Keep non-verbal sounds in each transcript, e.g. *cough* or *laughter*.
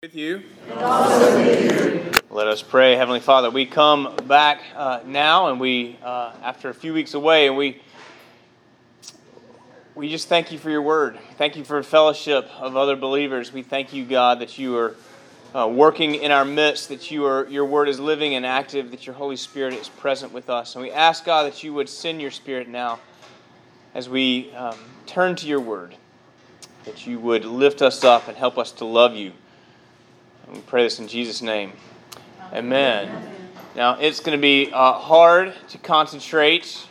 with you. Let us pray, Heavenly Father. We come back uh, now, and we, uh, after a few weeks away, and we we just thank you for your word. Thank you for fellowship of other believers. We thank you, God, that you are uh, working in our midst, that you are your word is living and active, that your Holy Spirit is present with us. And we ask, God, that you would send your Spirit now as we um, turn to your word, that you would lift us up and help us to love you. We pray this in Jesus' name. Amen. Amen. Now, it's going to be uh, hard to concentrate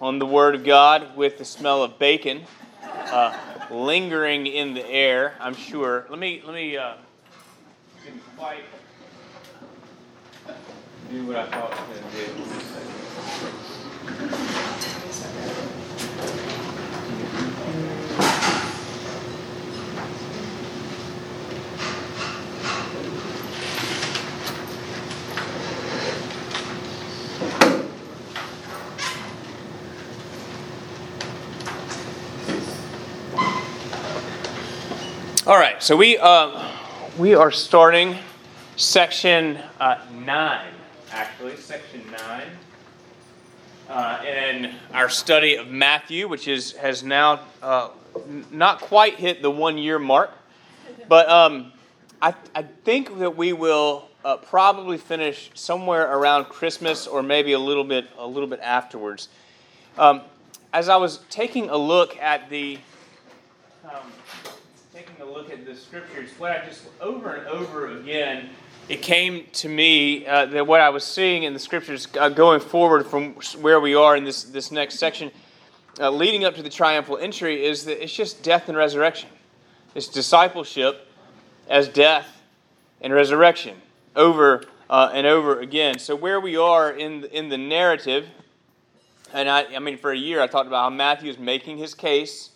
on the Word of God with the smell of bacon uh, lingering in the air, I'm sure. Let me, let me uh, do what I thought I was going All right, so we uh, we are starting section uh, nine, actually, section nine, uh, in our study of Matthew, which is has now uh, not quite hit the one year mark, but um, I, I think that we will uh, probably finish somewhere around Christmas or maybe a little bit a little bit afterwards. Um, as I was taking a look at the um, taking a look at the scriptures, what I just over and over again, it came to me uh, that what I was seeing in the scriptures uh, going forward from where we are in this, this next section, uh, leading up to the triumphal entry, is that it's just death and resurrection. It's discipleship as death and resurrection over uh, and over again. So where we are in in the narrative, and I, I mean, for a year I talked about how Matthew is making his case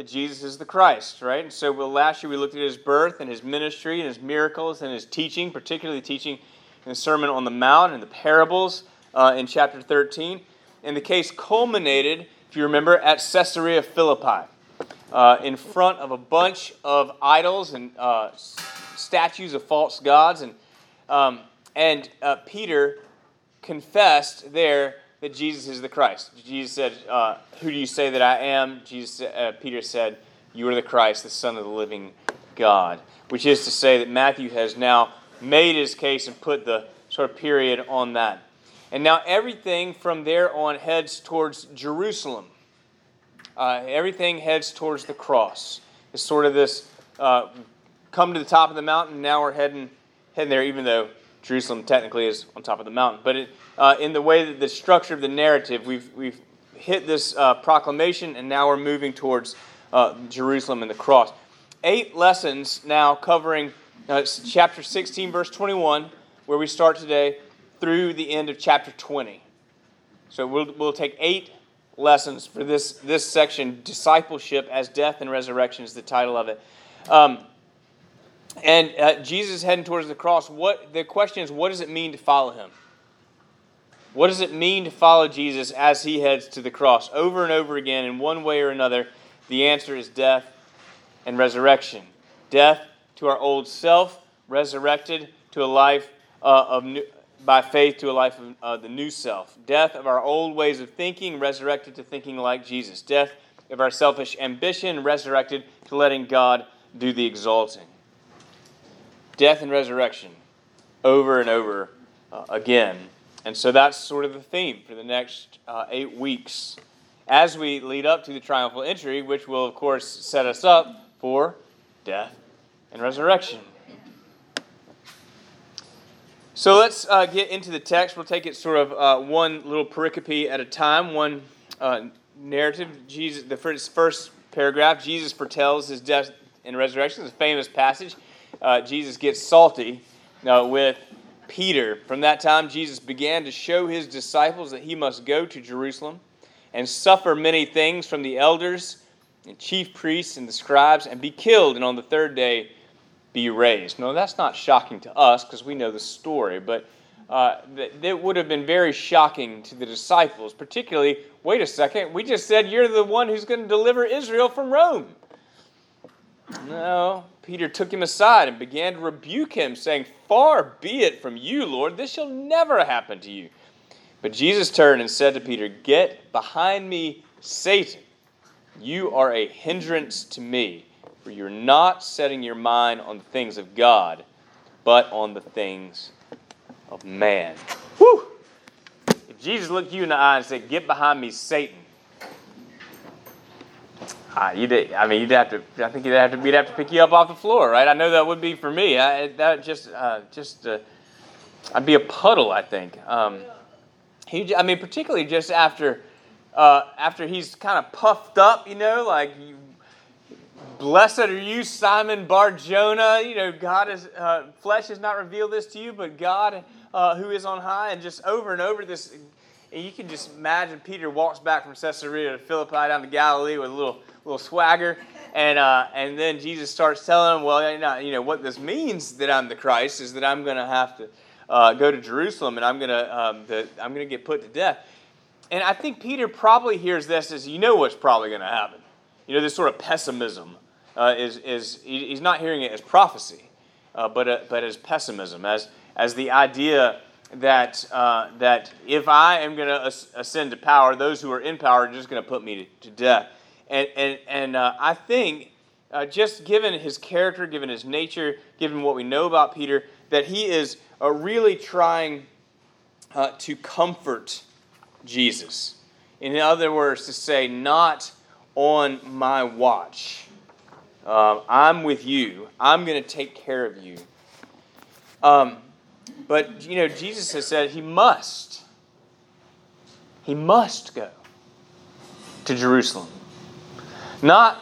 that Jesus is the Christ, right? And so well, last year we looked at his birth and his ministry and his miracles and his teaching, particularly teaching in the Sermon on the Mount and the parables uh, in chapter 13. And the case culminated, if you remember, at Caesarea Philippi, uh, in front of a bunch of idols and uh, statues of false gods. And, um, and uh, Peter confessed there that Jesus is the Christ. Jesus said, uh, Who do you say that I am? Jesus, uh, Peter said, You are the Christ, the Son of the living God. Which is to say that Matthew has now made his case and put the sort of period on that. And now everything from there on heads towards Jerusalem. Uh, everything heads towards the cross. It's sort of this uh, come to the top of the mountain, now we're heading, heading there, even though Jerusalem technically is on top of the mountain. But it, uh, in the way that the structure of the narrative, we've, we've hit this uh, proclamation and now we're moving towards uh, Jerusalem and the cross. Eight lessons now covering uh, chapter 16, verse 21, where we start today, through the end of chapter 20. So we'll, we'll take eight lessons for this, this section Discipleship as Death and Resurrection is the title of it. Um, and uh, Jesus heading towards the cross. What the question is, what does it mean to follow him? What does it mean to follow Jesus as he heads to the cross? Over and over again, in one way or another, the answer is death and resurrection. Death to our old self, resurrected to a life uh, of new, by faith to a life of uh, the new self. Death of our old ways of thinking, resurrected to thinking like Jesus. Death of our selfish ambition, resurrected to letting God do the exalting death and resurrection over and over uh, again. And so that's sort of the theme for the next uh, eight weeks as we lead up to the triumphal entry, which will, of course, set us up for death and resurrection. So let's uh, get into the text. We'll take it sort of uh, one little pericope at a time, one uh, narrative. Jesus, the first, first paragraph, Jesus foretells his death and resurrection. It's a famous passage uh, Jesus gets salty uh, with Peter. From that time, Jesus began to show his disciples that he must go to Jerusalem and suffer many things from the elders and chief priests and the scribes and be killed, and on the third day be raised. No, that's not shocking to us because we know the story, but uh, that would have been very shocking to the disciples, particularly, wait a second, we just said you're the one who's going to deliver Israel from Rome. No, Peter took him aside and began to rebuke him, saying, Far be it from you, Lord, this shall never happen to you. But Jesus turned and said to Peter, Get behind me, Satan. You are a hindrance to me, for you're not setting your mind on the things of God, but on the things of man. Whew! If Jesus looked you in the eye and said, Get behind me, Satan, uh, you'd, I mean, you'd have to. I think you'd have to. We'd have to pick you up off the floor, right? I know that would be for me. I, that just, uh, just, uh, I'd be a puddle. I think. Um, he, I mean, particularly just after, uh, after he's kind of puffed up, you know, like, blessed are you, Simon Bar Jonah. You know, God is uh, flesh has not revealed this to you, but God uh, who is on high, and just over and over this. And you can just imagine Peter walks back from Caesarea to Philippi down to Galilee with a little little swagger. And, uh, and then Jesus starts telling him, well, you know, what this means that I'm the Christ is that I'm going to have to uh, go to Jerusalem and I'm going to um, I'm going to get put to death. And I think Peter probably hears this as you know what's probably going to happen. You know, this sort of pessimism uh, is, is he's not hearing it as prophecy, uh, but, uh, but as pessimism, as, as the idea that, uh, that if I am going to ascend to power, those who are in power are just going to put me to, to death. And, and, and uh, I think, uh, just given his character, given his nature, given what we know about Peter, that he is really trying uh, to comfort Jesus. In other words, to say, not on my watch. Um, I'm with you. I'm going to take care of you. Um, but, you know, Jesus has said he must. He must go to Jerusalem. Not,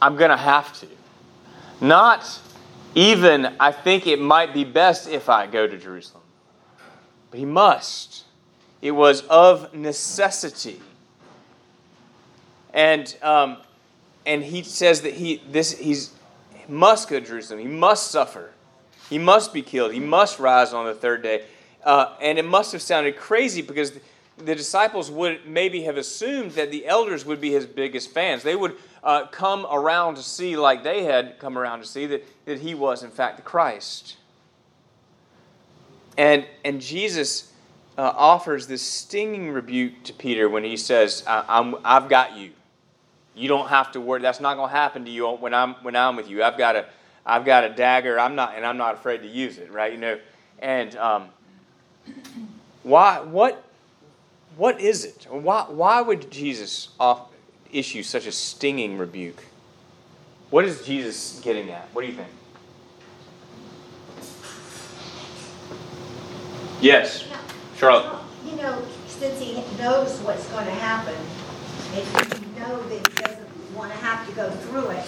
I'm going to have to. Not even, I think it might be best if I go to Jerusalem. But he must. It was of necessity. And, um, and he says that he, this, he's, he must go to Jerusalem. He must suffer. He must be killed. He must rise on the third day. Uh, and it must have sounded crazy because the disciples would maybe have assumed that the elders would be his biggest fans. They would uh, come around to see, like they had come around to see, that, that he was, in fact, the Christ. And, and Jesus uh, offers this stinging rebuke to Peter when he says, I, have got you. You don't have to worry. That's not going to happen to you when I'm, when I'm with you. I've got, a, I've got a dagger, I'm not, and I'm not afraid to use it, right? You know, and um, why, what what is it? Why, why would Jesus off, issue such a stinging rebuke? What is Jesus getting at? What do you think? Yes, Charlotte. You know, since he knows what's going to happen, and you know that he doesn't want to have to go through it,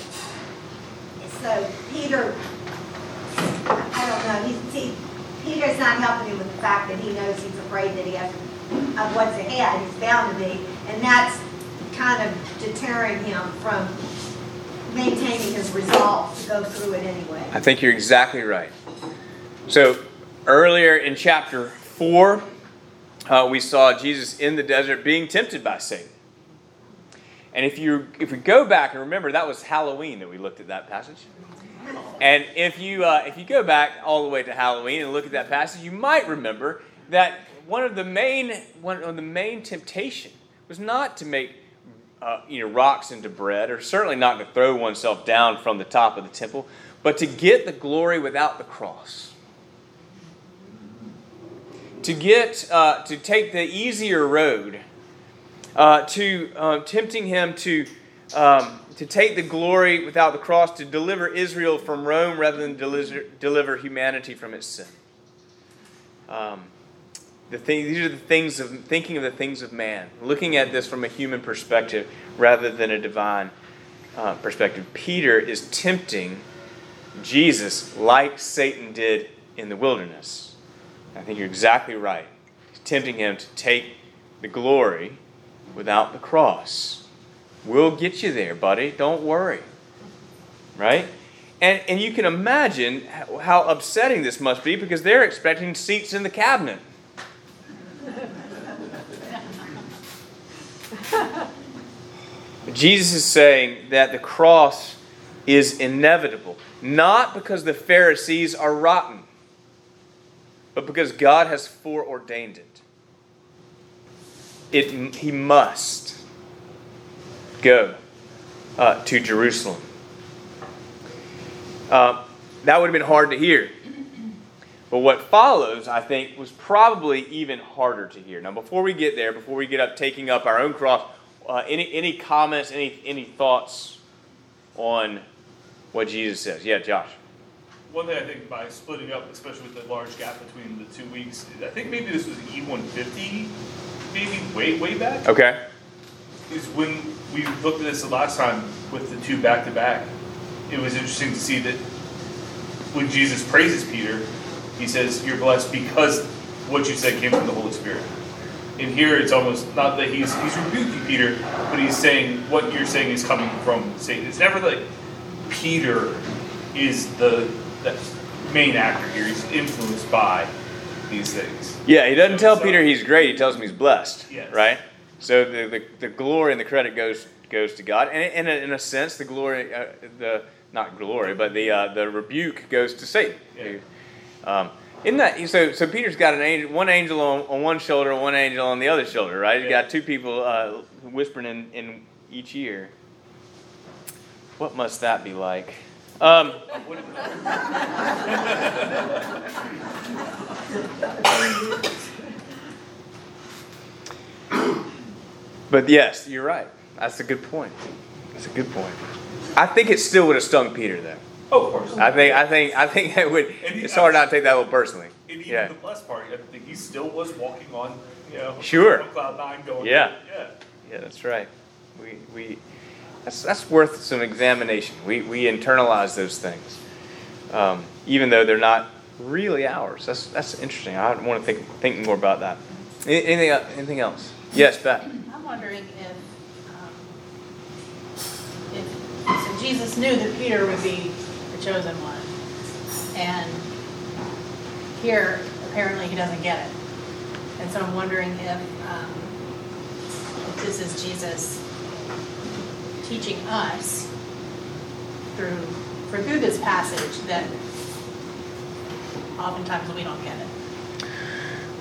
so Peter, I don't know, he, Peter's not helping him with the fact that he knows he's afraid that he has of what's ahead, he's bound to be, and that's kind of deterring him from maintaining his resolve to go through it anyway. I think you're exactly right. So earlier in chapter 4, uh, we saw Jesus in the desert being tempted by Satan. And if you if we go back and remember, that was Halloween that we looked at that passage. And if you uh, if you go back all the way to Halloween and look at that passage, you might remember that one of the main one of the main temptation was not to make uh, you know rocks into bread, or certainly not to throw oneself down from the top of the temple, but to get the glory without the cross. To get uh, to take the easier road, uh, to uh, tempting him to. Um, to take the glory without the cross, to deliver Israel from Rome rather than deliver, deliver humanity from its sin. Um, the thing, these are the things of thinking of the things of man, looking at this from a human perspective rather than a divine uh, perspective. Peter is tempting Jesus like Satan did in the wilderness. I think you're exactly right. He's tempting him to take the glory without the cross. We'll get you there, buddy. Don't worry. Right? And, and you can imagine how upsetting this must be because they're expecting seats in the cabinet. Jesus is saying that the cross is inevitable, not because the Pharisees are rotten, but because God has foreordained it. It he must go uh, to Jerusalem. Uh, that would have been hard to hear. But what follows, I think, was probably even harder to hear. Now, before we get there, before we get up taking up our own cross, uh, any, any comments, any, any thoughts on what Jesus says? Yeah, Josh. One thing I think by splitting up, especially with the large gap between the two weeks, I think maybe this was E150, maybe way, way back. Okay. Is when we looked at this the last time with the two back to back. It was interesting to see that when Jesus praises Peter, he says, You're blessed because what you said came from the Holy Spirit. And here it's almost not that he's he's rebuking Peter, but he's saying what you're saying is coming from Satan. It's never like Peter is the, the main actor here. He's influenced by these things. Yeah, he doesn't tell Peter he's great. He tells him he's blessed. Yes. Right. So the, the, the glory and the credit goes goes to God, and in a, in a sense, the glory, uh, the not glory, but the uh, the rebuke goes to Satan. Yeah. Um, isn't that so? So Peter's got an angel, one angel on, on one shoulder, and one angel on the other shoulder, right? He's Yeah. got two people uh, whispering in, in each ear. What must that be like? Um, but yes, you're right. That's a good point. That's a good point. I think it still would have stung Peter, though. Oh, of course. I think, I think, I think it would. And he- It's hard not to take that one personally. And even Yeah. the blessed part, I think he still was walking on, you know, Sure. cloud nine going. Yeah. Yeah. Yeah, that's right. We, we, that's, that's worth some examination. We, we internalize those things, um, even though they're not really ours. That's, that's interesting. I want to think, think more about that. Anything, anything else? Yes, Beth. I'm wondering if, um, if, so Jesus knew that Peter would be the chosen one. And here, apparently, he doesn't get it. And so I'm wondering if, um, if this is Jesus teaching us through, for through this passage that oftentimes we don't get it.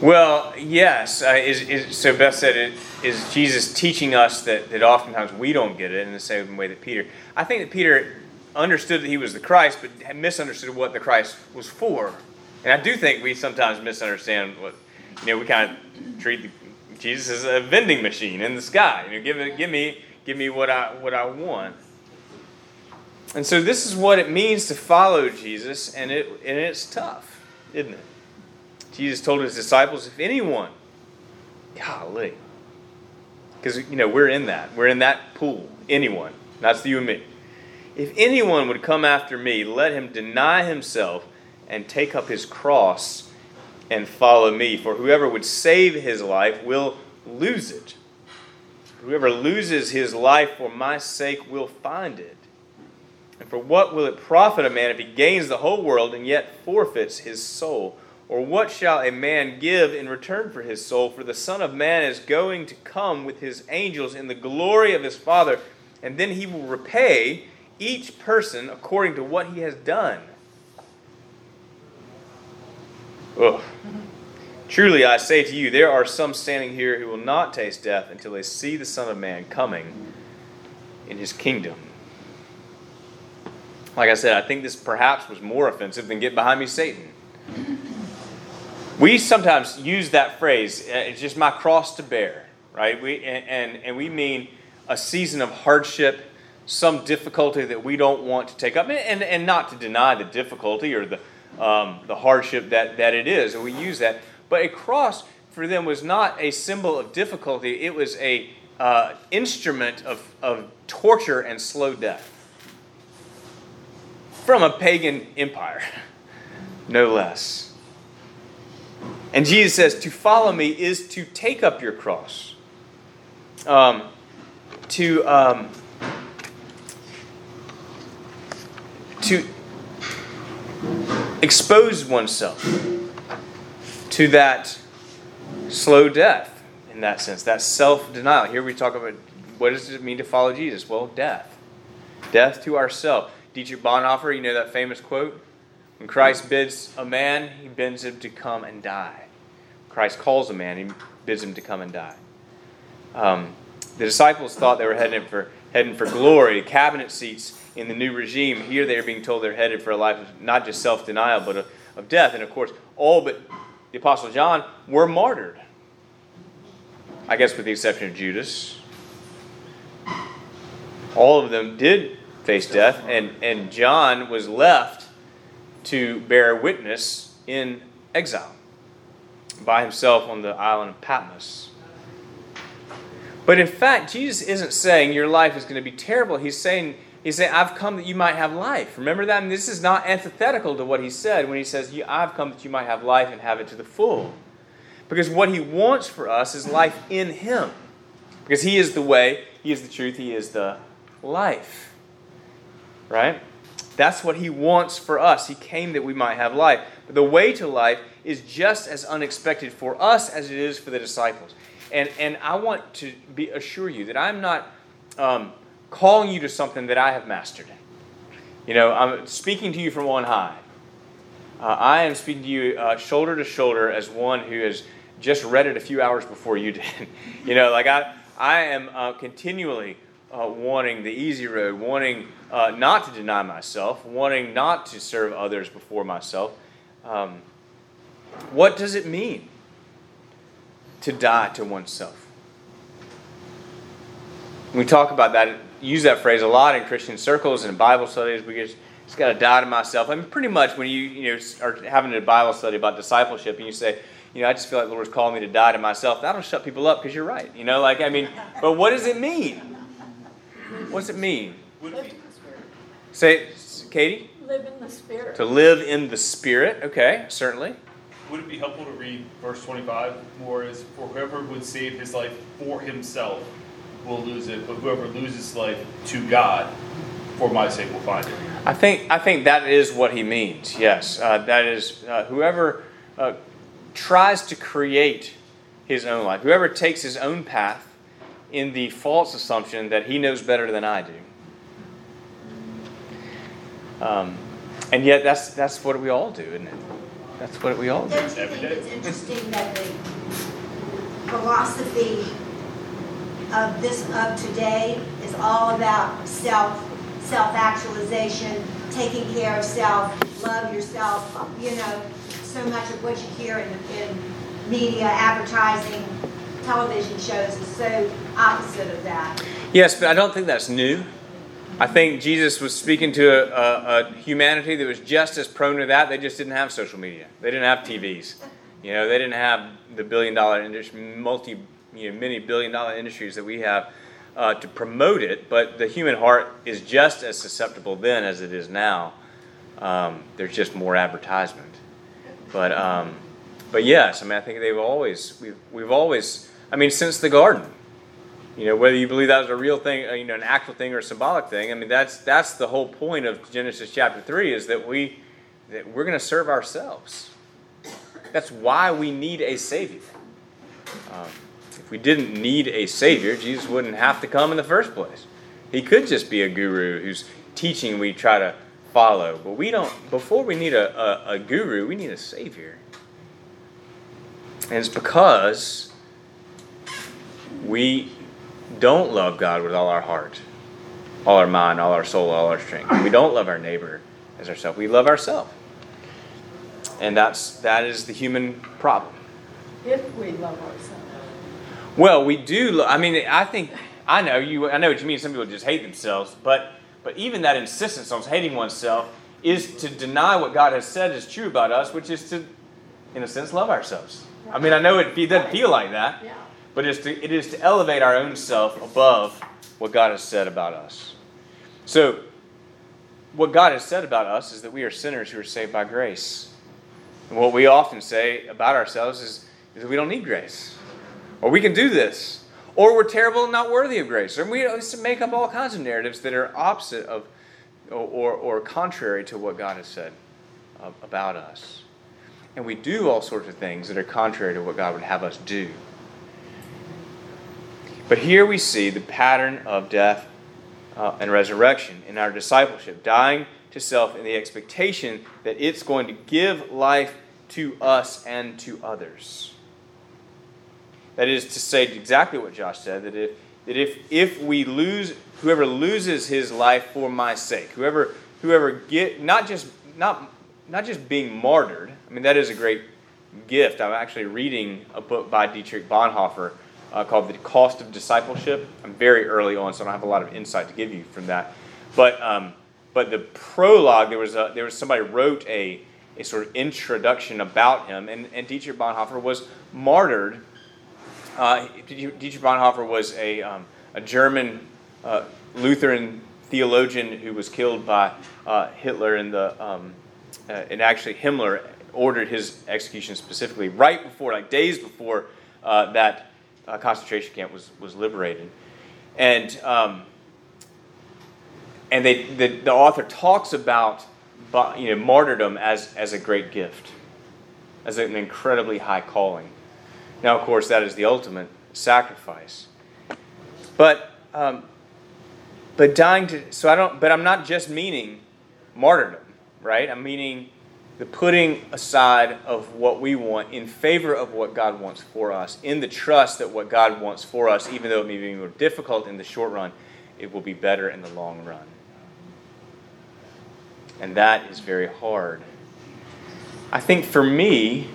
Well, yes. Uh, is, is, so Beth said it is Jesus teaching us that, that oftentimes we don't get it in the same way that Peter. I think that Peter understood that he was the Christ, but misunderstood what the Christ was for. And I do think we sometimes misunderstand what, you know, we kind of treat Jesus as a vending machine in the sky. You know, give, it, give, me, give me what I, what I want. And so this is what it means to follow Jesus, and, it, and it's tough, isn't it? Jesus told his disciples, if anyone, golly, because, you know, we're in that. We're in that pool. Anyone. That's you and me. If anyone would come after me, let him deny himself and take up his cross and follow me. For whoever would save his life will lose it. Whoever loses his life for my sake will find it. And for what will it profit a man if he gains the whole world and yet forfeits his soul? Or what shall a man give in return for his soul? For the Son of Man is going to come with his angels in the glory of his Father, and then he will repay each person according to what he has done. Ugh. Truly, I say to you, there are some standing here who will not taste death until they see the Son of Man coming in his kingdom. Like I said, I think this perhaps was more offensive than get behind me, Satan. We sometimes use that phrase, uh, it's just my cross to bear, right? We, and, and, and we mean a season of hardship, some difficulty that we don't want to take up, and, and not to deny the difficulty or the, um, the hardship that, that it is. And we use that. But a cross for them was not a symbol of difficulty, it was a uh, instrument of, of torture and slow death. From a pagan empire, *laughs* no less. And Jesus says, to follow me is to take up your cross, um, to um, to expose oneself to that slow death in that sense, that self denial. Here we talk about what does it mean to follow Jesus? Well, death. Death to ourself. Dietrich Bonhoeffer, you know that famous quote? When Christ bids a man, he bids him to come and die. Christ calls a man, he bids him to come and die. Um, the disciples thought they were heading for, heading for glory, cabinet seats in the new regime. Here they are being told they're headed for a life of not just self denial, but of, of death. And of course, all but the Apostle John were martyred. I guess with the exception of Judas. All of them did face death, and, and John was left to bear witness in exile by himself on the island of Patmos. But in fact, Jesus isn't saying your life is going to be terrible. He's saying, he's said, I've come that you might have life. Remember that? And this is not antithetical to what he said when he says, I've come that you might have life and have it to the full. Because what he wants for us is life in him. Because he is the way, he is the truth, he is the life. Right? That's what he wants for us. He came that we might have life. But the way to life is just as unexpected for us as it is for the disciples. And, and I want to be, assure you that I'm not um, calling you to something that I have mastered. You know, I'm speaking to you from on high. Uh, I am speaking to you uh, shoulder to shoulder as one who has just read it a few hours before you *laughs* did. you know, like I, I am uh, continually uh, wanting the easy road, wanting uh, not to deny myself, wanting not to serve others before myself. Um, what does it mean to die to oneself? We talk about that, use that phrase a lot in Christian circles and Bible studies. We just, just got to die to myself. I mean, pretty much when you, you know, are having a Bible study about discipleship and you say, you know, I just feel like the Lord's calling me to die to myself, that'll shut people up because you're right. You know, like, I mean, but what does it mean? What does it mean? Would it be, Say, Katie? Live in the spirit. To live in the Spirit. Okay, certainly. would it be helpful to read verse 25 more as for whoever would save his life for himself will lose it, but whoever loses life to God for my sake will find it. I think I think that is what he means. Yes, uh, that is uh, whoever uh, tries to create his own life, whoever takes his own path in the false assumption that he knows better than I do. Um, and yet, that's that's what we all do, isn't it? That's what we all do. Don't you think it's interesting that the philosophy of this, of today is all about self, self-actualization, taking care of self, love yourself, you know, so much of what you hear in, in media, advertising, television shows is so opposite of that. Yes, but I don't think that's new. I think Jesus was speaking to a, a, a humanity that was just as prone to that. They just didn't have social media. They didn't have TVs. You know, they didn't have the billion dollar industry, multi, you know, many billion dollar industries that we have uh, to promote it. But the human heart is just as susceptible then as it is now. Um, there's just more advertisement. But um, but yes, I mean, I think they've always we've we've always. I mean, since the garden. You know, whether you believe that was a real thing, uh, you know, an actual thing or a symbolic thing. I mean, that's that's the whole point of Genesis chapter three is that we that we're going to serve ourselves. That's why we need a savior. Um, if we didn't need a savior, Jesus wouldn't have to come in the first place. He could just be a guru whose teaching we try to follow. But we don't. Before we need a, a, a guru, we need a savior. And it's because we don't love God with all our heart, all our mind, all our soul, all our strength. We don't love our neighbor as ourselves. We love ourselves. And that's that is the human problem. If we love ourselves. Well, we do. lo- I mean, I think I know you. I know what you mean. Some people just hate themselves, but but even that insistence on hating oneself is to deny what God has said is true about us, which is to, in a sense, love ourselves. I mean, I know it, it doesn't feel like that, Yeah. but it's to, it is to elevate our own self above what God has said about us. So, what God has said about us is that we are sinners who are saved by grace. And what we often say about ourselves is, is that we don't need grace. Or we can do this. Or we're terrible and not worthy of grace. And we make up all kinds of narratives that are opposite of or, or, contrary to what God has said uh, about us. And we do all sorts of things that are contrary to what God would have us do. But here we see the pattern of death uh, and resurrection, in our discipleship, dying to self in the expectation that it's going to give life to us and to others. That is to say exactly what Josh said that if, that if, if we lose, whoever loses his life for my sake, whoever, whoever get, not just, not, not just being martyred, I mean, that is a great gift. I'm actually reading a book by Dietrich Bonhoeffer uh, called The Cost of Discipleship. I'm very early on, so I don't have a lot of insight to give you from that. But, um, but the prologue, there was, a, there was somebody wrote a, a sort of introduction about him, and, and Dietrich Bonhoeffer was martyred. Uh, Dietrich Bonhoeffer was a, um, a German uh, Lutheran theologian who was killed by uh, Hitler in the, um, uh, and actually Himmler ordered his execution specifically right before, like days before uh, that uh, concentration camp was, was liberated. And, um, and they, the, the author talks about you know, martyrdom as, as a great gift, as an incredibly high calling. Now, of course, that is the ultimate sacrifice. But, um, but dying to, so I don't, but I'm not just meaning martyrdom, right? I'm meaning the putting aside of what we want in favor of what God wants for us, in the trust that what God wants for us, even though it may be more difficult in the short run, it will be better in the long run. And that is very hard. I think for me,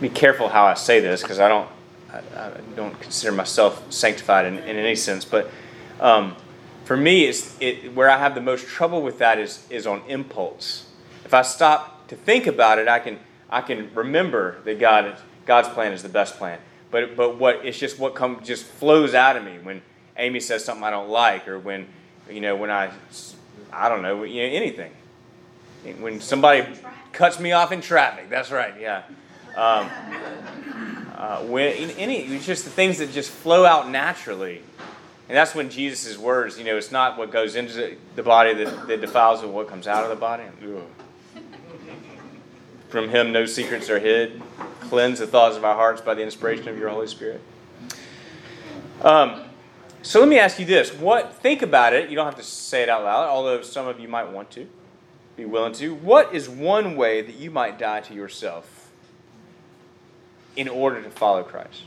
be careful how I say this because I don't, I, I, don't consider myself sanctified in, in any sense, but um, for me, it's, it, where I have the most trouble with that is, is on impulse. If I stop to think about it, I can I can remember that God God's plan is the best plan. But but what it's just what comes just flows out of me when Amy says something I don't like, or when you know when I I don't know you know, anything. When somebody cuts me off in traffic, that's right, yeah. Um, uh, when any it's just the things that just flow out naturally. And that's when Jesus' words, you know, it's not what goes into the body that, that defiles, but what comes out of the body. Ugh. From him, no secrets are hid. Cleanse the thoughts of our hearts by the inspiration of your Holy Spirit. Um, so let me ask you this: What? Think about it. You don't have to say it out loud, although some of you might want to, be willing to. What is one way that you might die to yourself in order to follow Christ?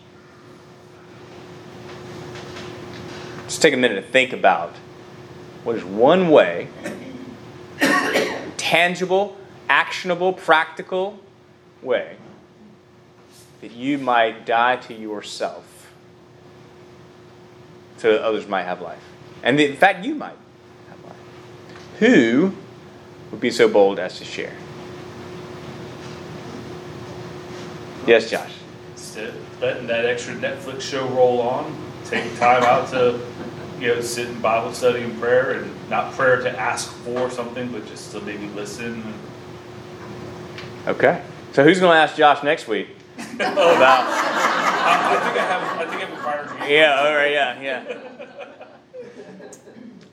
Just take a minute to think about what is one way, tangible, actionable, practical way that you might die to yourself so that others might have life. And in fact, you might have life. Who would be so bold as to share? Yes, Josh. Sit, letting that extra Netflix show roll on, take time out to you know, sit in Bible study and prayer, and not prayer to ask for something, but just to maybe listen Okay. So who's going to ask Josh next week *laughs* oh, about? I, I think I have. I think I have a prior. Yeah. All right. Yeah. Yeah.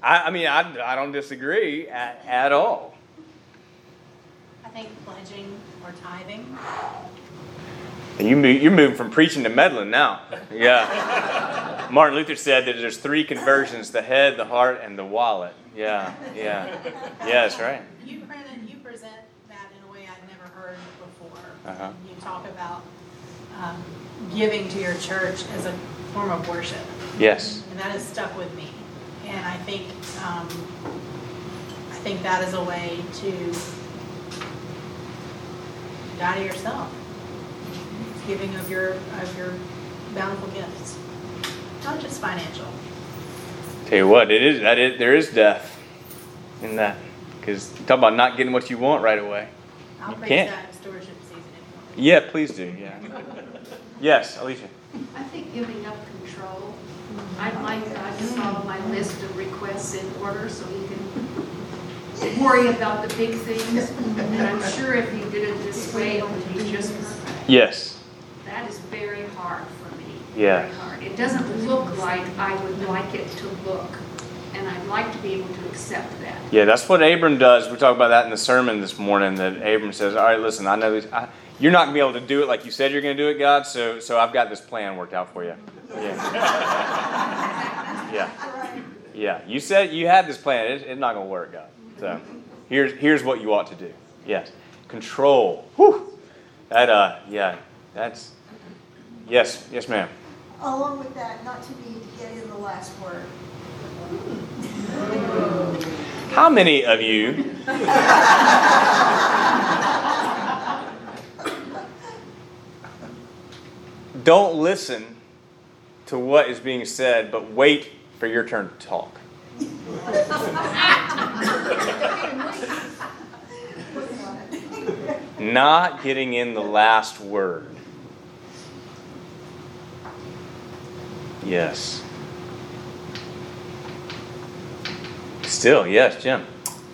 I, I mean, I, I don't disagree at, at all. I think pledging or tithing. And you move, you're moving from preaching to meddling now. Yeah. Martin Luther said that there's three conversions the head, the heart, and the wallet. Yeah. Yeah. Yeah, that's right. You, Brandon, you present that in a way I'd never heard before. uh-huh. You talk about um, giving to your church as a form of worship. Yes. And that has stuck with me. And I think um, I think that is a way to die to yourself. Giving of your of your bountiful gifts, not just financial. Tell you what, it is that it, there is death in that because talk about not getting what you want right away. I'll you can't. that stewardship yeah, please do. Yeah. yes, Alicia. I think giving up control. Mm-hmm. I'd like God to follow my list of requests in order so He can *laughs* worry about the big things. Mm-hmm. And I'm sure if He did it this way, it would be just perfect. Yes. That is very hard for me. Yeah. Very hard. It doesn't look like I would like it to look. And I'd like to be able to accept that. Yeah, that's what Abram does. We talked about that in the sermon this morning. That Abram says, "All right, listen, I know these, I, you're not going to be able to do it like you said you're going to do it, God. So, so I've got this plan worked out for you. *laughs* Yeah. yeah. Yeah, you said you had this plan. It's, it's not going to work, God. So here's here's what you ought to do. Yes, control. Whew. That uh, yeah, that's yes, yes, ma'am. Along with that, not to be getting in the last word. Hmm. How many of you? don't listen to what is being said, but wait for your turn to talk. *laughs* Not getting in the last word. Yes. Still, yes, Jim.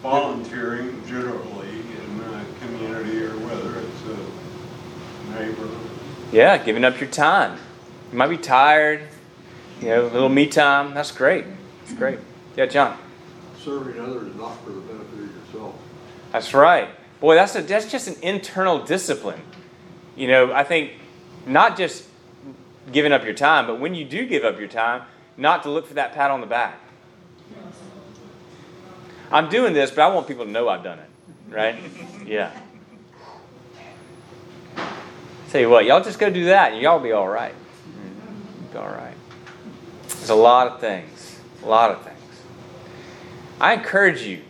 volunteering generally in the community or whether it's a neighbor. Yeah, giving up your time. You might be tired, you know, a little me time. That's great. That's great. Yeah, John. serving others not for the benefit of yourself. That's right. Boy, that's a that's just an internal discipline. You know, I think not just giving up your time, but when you do give up your time, not to look for that pat on the back. I'm doing this, but I want people to know I've done it. Right? Yeah. Tell you what, y'all just go do that and y'all be all right. Be all right. There's a lot of things. A lot of things. I encourage you,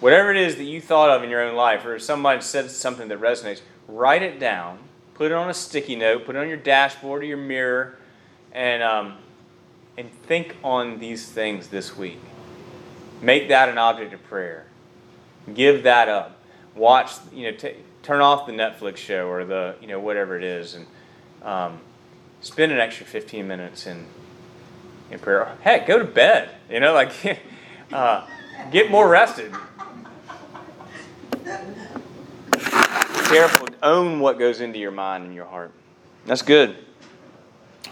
whatever it is that you thought of in your own life, or somebody said something that resonates, write it down, put it on a sticky note, put it on your dashboard or your mirror, and um, and think on these things this week. Make that an object of prayer. Give that up. Watch, you know, t- turn off the Netflix show or the, you know, whatever it is, and um, spend an extra 15 minutes in in prayer. Heck, go to bed. You know, like *laughs* uh, get more rested. Careful. Own what goes into your mind and your heart. That's good.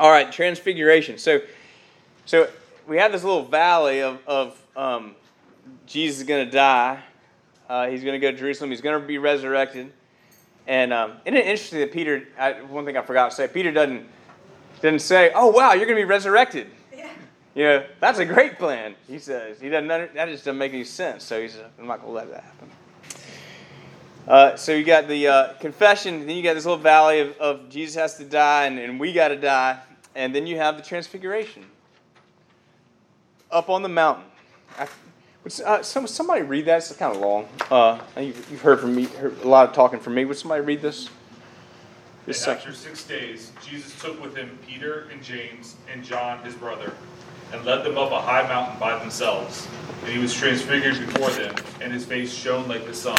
All right, transfiguration. So, so we have this little valley of, of um, Jesus is going to die. Uh, he's going to go to Jerusalem. He's going to be resurrected. And um, isn't it interesting that Peter? I, one thing I forgot to say. Peter doesn't doesn't say, "Oh wow, you're going to be resurrected." You know, that's a great plan. He says he doesn't. That just doesn't make any sense. So he says, "I'm not going to let that happen." Uh, so you got the uh, confession, then you got this little valley of, of Jesus has to die, and, and we got to die, and then you have the transfiguration up on the mountain. I, would, uh, some, somebody read that? It's kind of long. Uh, you've, you've heard from me, heard a lot of talking from me. Would somebody read this? This after six days, Jesus took with him Peter and James and John his brother, and led them up a high mountain by themselves. And he was transfigured before them, and his face shone like the sun,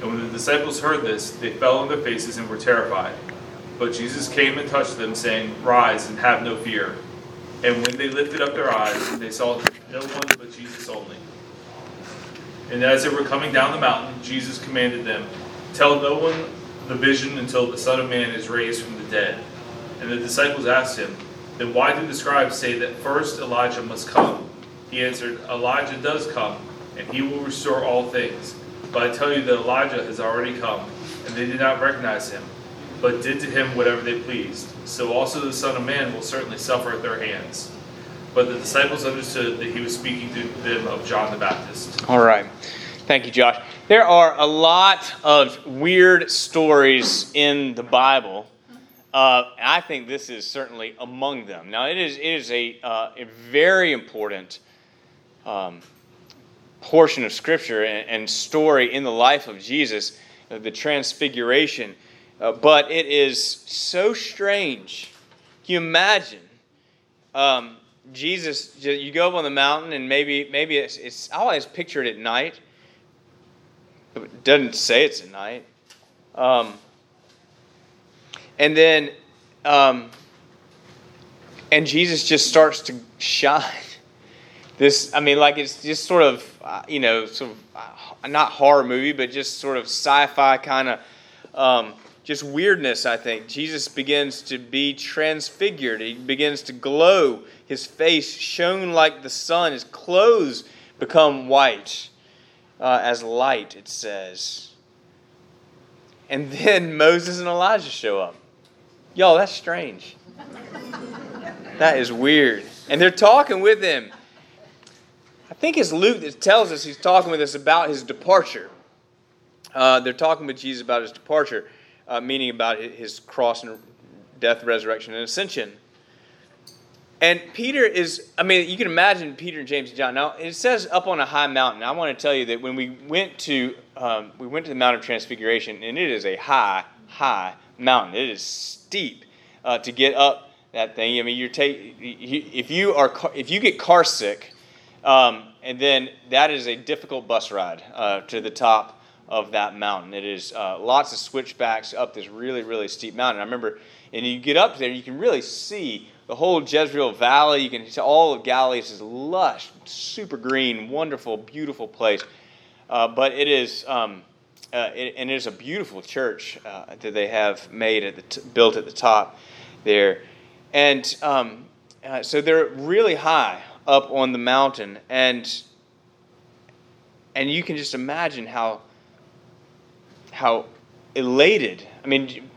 And when the disciples heard this, they fell on their faces and were terrified. But Jesus came and touched them, saying, Rise and have no fear. And when they lifted up their eyes, they saw no one but Jesus only. And as they were coming down the mountain, Jesus commanded them, Tell no one the vision until the Son of Man is raised from the dead. And the disciples asked him, Then why do the scribes say that first Elijah must come? He answered, Elijah does come, and he will restore all things. But I tell you that Elijah has already come, and they did not recognize him, but did to him whatever they pleased. So also the Son of Man will certainly suffer at their hands. But the disciples understood that he was speaking to them of John the Baptist. All right. Thank you, Josh. There are a lot of weird stories in the Bible. Uh, I think this is certainly among them. Now, it is, it is a, uh, a very important um, portion of Scripture and, story in the life of Jesus, uh, the Transfiguration. Uh, but it is so strange. Can you imagine? Um, Jesus, you go up on the mountain, and maybe maybe it's, it's I always picture it at night. It doesn't say it's at night. Um, and then, um, and Jesus just starts to *laughs* shine. This, I mean, like it's just sort of, uh, you know, sort of uh, not horror movie, but just sort of sci-fi kind of, um, just weirdness. I think Jesus begins to be transfigured. He begins to glow. His face shone like the sun. His clothes become white uh, as light. It says. And then *laughs* Moses and Elijah show up. Y'all, that's strange. That is weird. And they're talking with him. I think it's Luke that tells us he's talking with us about his departure. Uh, they're talking with Jesus about his departure, uh, meaning about his cross and death, resurrection, and ascension. And Peter is, I mean, you can imagine Peter and James and John. Now, it says up on a high mountain. I want to tell you that when we went to, um, we went to the Mount of Transfiguration, and it is a high, high mountain. It is steep uh, to get up that thing. I mean, you're take, if you are, if you get car sick, um, and then that is a difficult bus ride uh, to the top of that mountain. It is uh, lots of switchbacks up this really, really steep mountain. I remember, and you get up there, you can really see the whole Jezreel Valley. You can see all of Galilee. It's this lush, super green, wonderful, beautiful place. Uh, but it is, um, uh, it, and it is a beautiful church uh, that they have made at the t- built at the top there, and um, uh, so they're really high up on the mountain, and and you can just imagine how how elated. I mean,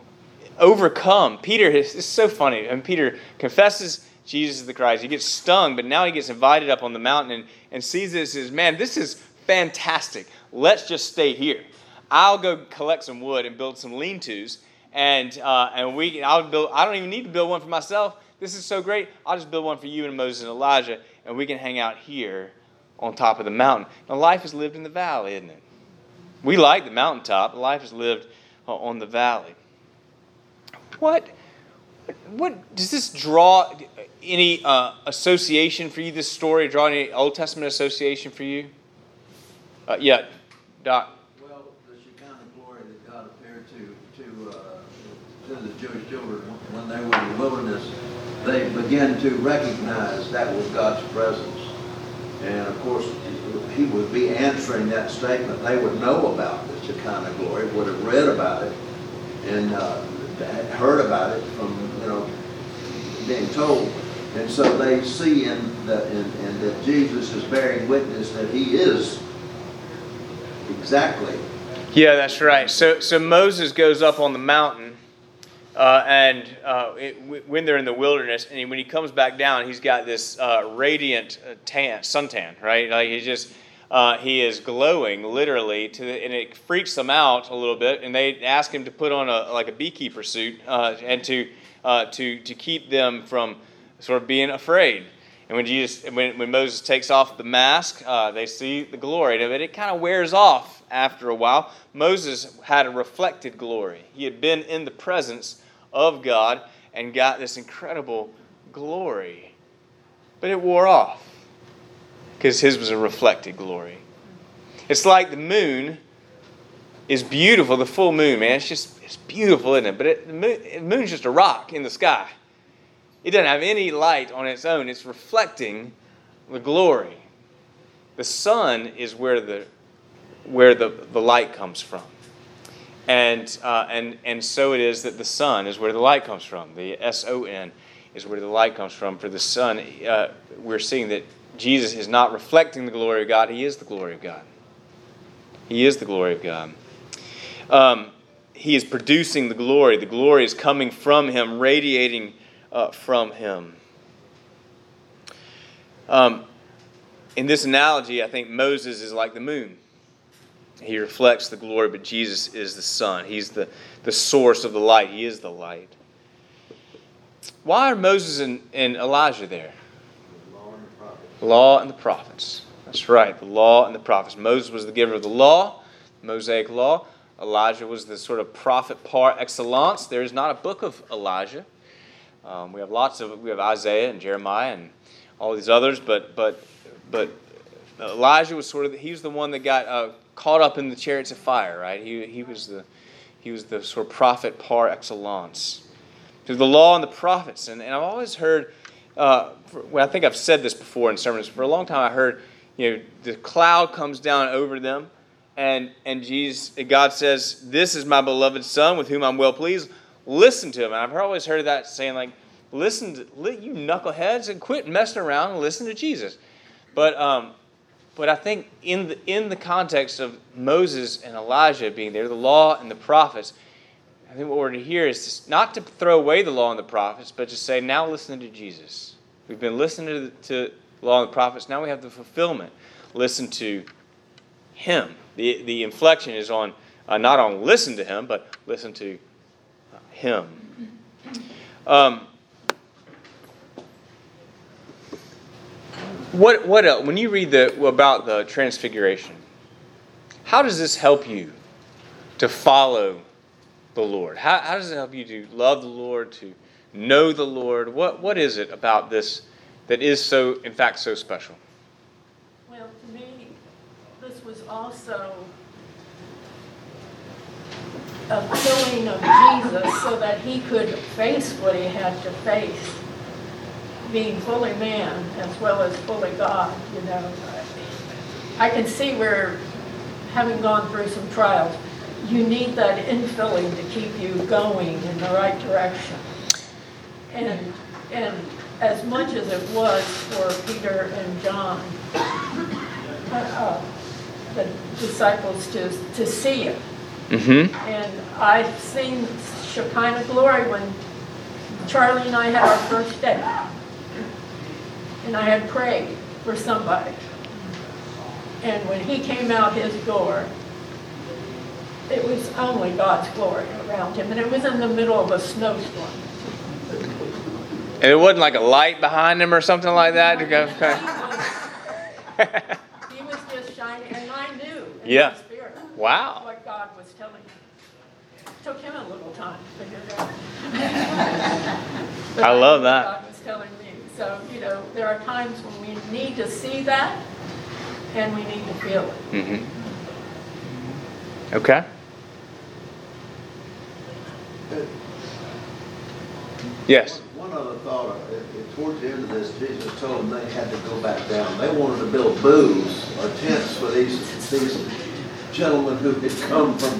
overcome. Peter is so funny. And Peter confesses Jesus is the Christ. He gets stung, but now he gets invited up on the mountain and, and sees this as, man, this is fantastic. Let's just stay here. I'll go collect some wood and build some lean-tos, and uh, and we I'll build. I don't even need to build one for myself. This is so great. I'll just build one for you and Moses and Elijah, and we can hang out here on top of the mountain. Now, life is lived in the valley, isn't it? We like the mountaintop. Life is lived uh, on the valley. What, what does this draw any uh, association for you? This story draw any Old Testament association for you? Uh, yeah, Doc. Well, the Shekinah glory that God appeared to to uh, to the Jewish children when they were in the wilderness, they begin to recognize that was God's presence, and of course, He would be answering that statement. They would know about the Shekinah glory, would have read about it, and. Uh, heard about it from you know being told, and so they see in, in, in that Jesus is bearing witness that He is exactly. Yeah, that's right. So so Moses goes up on the mountain. Uh, and uh, it, when they're in the wilderness, and when he comes back down, he's got this uh, radiant uh, tan, suntan, right? Like he just uh, he is glowing literally to the, and it freaks them out a little bit and they ask him to put on a like a beekeeper suit uh, and to to to keep them from sort of being afraid. And when jesus when, when moses takes off the mask they see the glory of it. It kind of wears off after a while. Moses had a reflected glory. He had been in the presence of god and got this incredible glory but it wore off because his was a reflected glory. It's like the moon is beautiful, the full moon, man. It's just it's beautiful, isn't it? But it, the, moon, the moon's just a rock in the sky. It doesn't have any light on its own. It's reflecting the glory. The sun is where the where the, the light comes from. And, uh, and, and so it is that the sun is where the light comes from. The S O N is where the light comes from. For the sun, uh, we're seeing that Jesus is not reflecting the glory of God, he is the glory of God. He is the glory of God. Um, he is producing the glory. The glory is coming from him, radiating uh, from him. Um, in this analogy, I think Moses is like the moon. He reflects the glory, but Jesus is the sun. He's the, the source of the light. He is the light. Why are Moses and, and Elijah there? law and the prophets. That's right, the law and the prophets. Moses was the giver of the law, Mosaic law. Elijah was the sort of prophet par excellence. There is not a book of Elijah. Um, we have lots of we have Isaiah and Jeremiah and all these others, but but but Elijah was sort of he was the one that got uh, caught up in the chariots of fire, right? He he was the he was the sort of prophet par excellence. There's the law and the prophets, and, and I've always heard uh, for, well, I think I've said this before in sermons. For a long time, I heard, you know, the cloud comes down over them, and and Jesus, God says, "This is my beloved Son, with whom I'm well pleased. Listen to him." And I've always heard that saying, like, "Listen, to, you knuckleheads, and quit messing around and listen to Jesus." But um, but I think in the in the context of Moses and Elijah being there, the law and the prophets I think what we're to hear is not to throw away the law and the prophets, but to say, now listen to Jesus. We've been listening to the, to law and the prophets. Now we have the fulfillment. Listen to Him. The, the inflection is on uh, not on listen to Him, but listen to Him. Um, what what else? When you read the about the transfiguration, how does this help you to follow the Lord? How, how does it help you to love the Lord, to know the Lord? What, what is it about this that is so, in fact, so special? Well, to me, this was also a filling of Jesus so that he could face what he had to face, being fully man as well as fully God, you know. I can see where, having gone through some trials, you need that infilling to keep you going in the right direction. And, and as much as it was for Peter and John, uh, uh, the disciples to, to see it. Mm-hmm. And I've seen Shekinah glory when Charlie and I had our first date. And I had prayed for somebody. And when he came out his door, it was only God's glory around him, and it was in the middle of a snowstorm. And it wasn't like a light behind him or something like that to go. *laughs* *laughs* He was just shining, and I knew in Yeah. my spirit wow. what God was telling me. It took him a little time to figure it out. *laughs* I love that. God was telling me. So, you know, there are times when we need to see that, and we need to feel it. Mm-hmm. Okay. Yes. One other thought, towards the end of this, Jesus told them they had to go back down. They wanted to build booths or tents for these, these gentlemen who had come from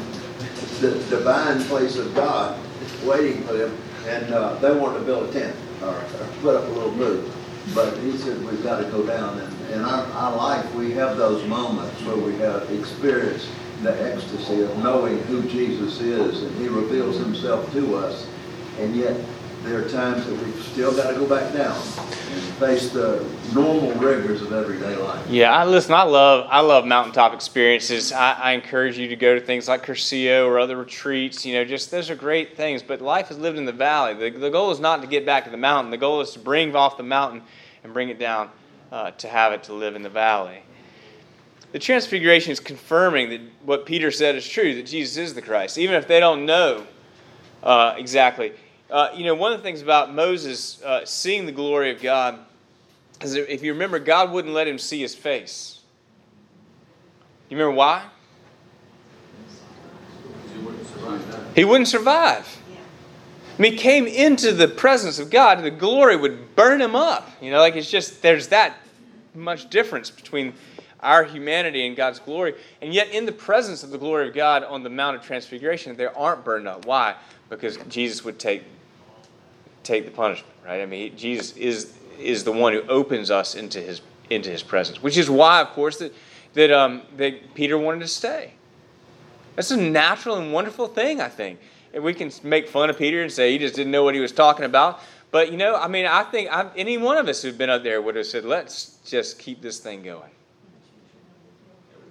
the divine place of God, waiting for them, and uh, they wanted to build a tent or, put up a little booth. But he said, we've got to go down. And in our, our life, we have those moments where we have experienced the ecstasy of knowing who Jesus is, and he reveals himself to us. And yet, there are times that we've still got to go back down and face the normal rigors of everyday life. Yeah, I listen. I love I love mountaintop experiences. I, I encourage you to go to things like Cursillo or other retreats. You know, just those are great things. But life is lived in the valley. The, the goal is not to get back to the mountain. The goal is to bring off the mountain and bring it down uh, to have it to live in the valley. The transfiguration is confirming that what Peter said is true that Jesus is the Christ, even if they don't know uh, exactly. Uh, you know, one of the things about Moses uh, seeing the glory of God is if you remember, God wouldn't let him see his face. You remember why? He wouldn't survive. I mean, he came into the presence of God, the glory would burn him up. You know, like it's just, there's that much difference between our humanity and God's glory. And yet, in the presence of the glory of God on the Mount of Transfiguration, they aren't burned up. Why? Because Jesus would take take the punishment, right? I mean, Jesus is is the one who opens us into his into his presence, which is why, of course, that that um, that Peter wanted to stay. That's a natural and wonderful thing, I think. And we can make fun of Peter and say he just didn't know what he was talking about. But you know, I mean, I think I, any one of us who'd been up there would have said, "Let's just keep this thing going."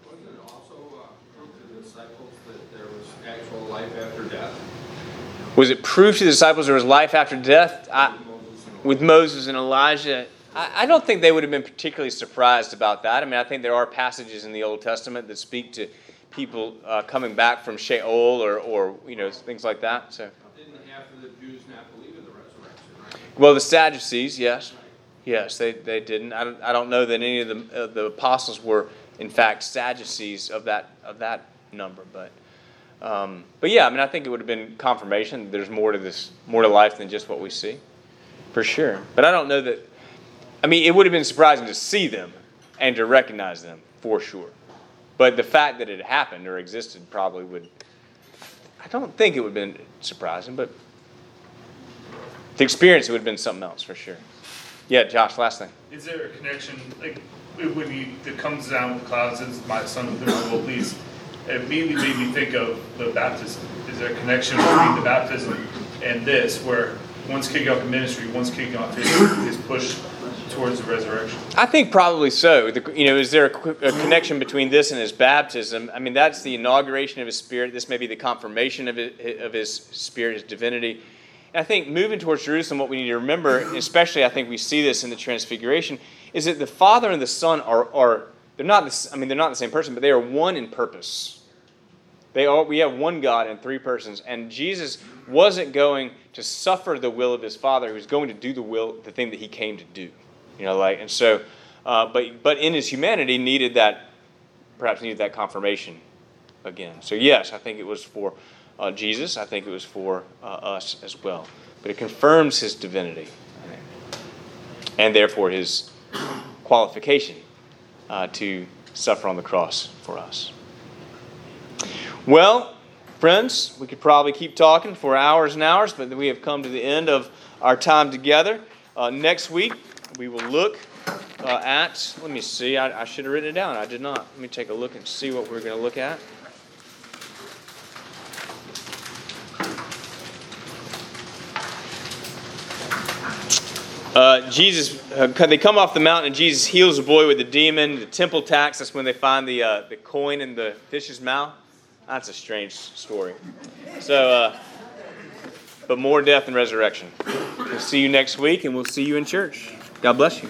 Wasn't it also uh, to the disciples that there was actual life after? Was it proof to the disciples there was life after death? I, with Moses and Elijah, I, I don't think they would have been particularly surprised about that. I mean, I think there are passages in the Old Testament that speak to people uh, coming back from Sheol or, or you know things like that. So, Didn't half of the Jews not believe in the well, the Sadducees, yes, yes, they, they didn't. I don't, I don't know that any of the uh, the apostles were in fact Sadducees of that of that number, but. Um, but yeah, I mean, I think it would have been confirmation. There's more to this, more to life than just what we see, for sure. But I don't know that I mean, it would have been surprising to see them and to recognize them for sure. But the fact that it happened or existed probably would. I don't think it would have been surprising, but the experience would have been something else for sure. Yeah, Josh, last thing. Is there a connection, like, when he, comes down with clouds and my son will please, it immediately made me think of the baptism. Is there a connection between the baptism and this, where one's kicking off the ministry, one's kicking off his, his push towards the resurrection? I think probably so. The, you know, is there a, a connection between this and his baptism? I mean, that's the inauguration of his spirit. This may be the confirmation of his, of his spirit, his divinity. And I think moving towards Jerusalem, what we need to remember, especially I think we see this in the Transfiguration, is that the Father and the Son are, are they're not. The, I mean, they're not the same person, but they are one in purpose. They are, we have one God in three persons, and Jesus wasn't going to suffer the will of his Father. He was going to do the will, the thing that he came to do. You know, like, and so, uh, but but in his humanity, needed that, perhaps needed that confirmation again. So yes, I think it was for uh, Jesus. I think it was for uh, us as well. But it confirms his divinity, and therefore his qualification uh, to suffer on the cross for us. Well, friends, we could probably keep talking for hours and hours, but we have come to the end of our time together. Uh, next week, we will look uh, at, let me see, I, I, should have written it down. I did not. Let me take a look and see what we're going to look at. Uh, Jesus, uh, they come off the mountain and Jesus heals a boy with a demon. The temple tax, that's when they find the, uh, the coin in the fish's mouth. That's a strange story. So, uh, but more death and resurrection. We'll see you next week and we'll see you in church. God bless you.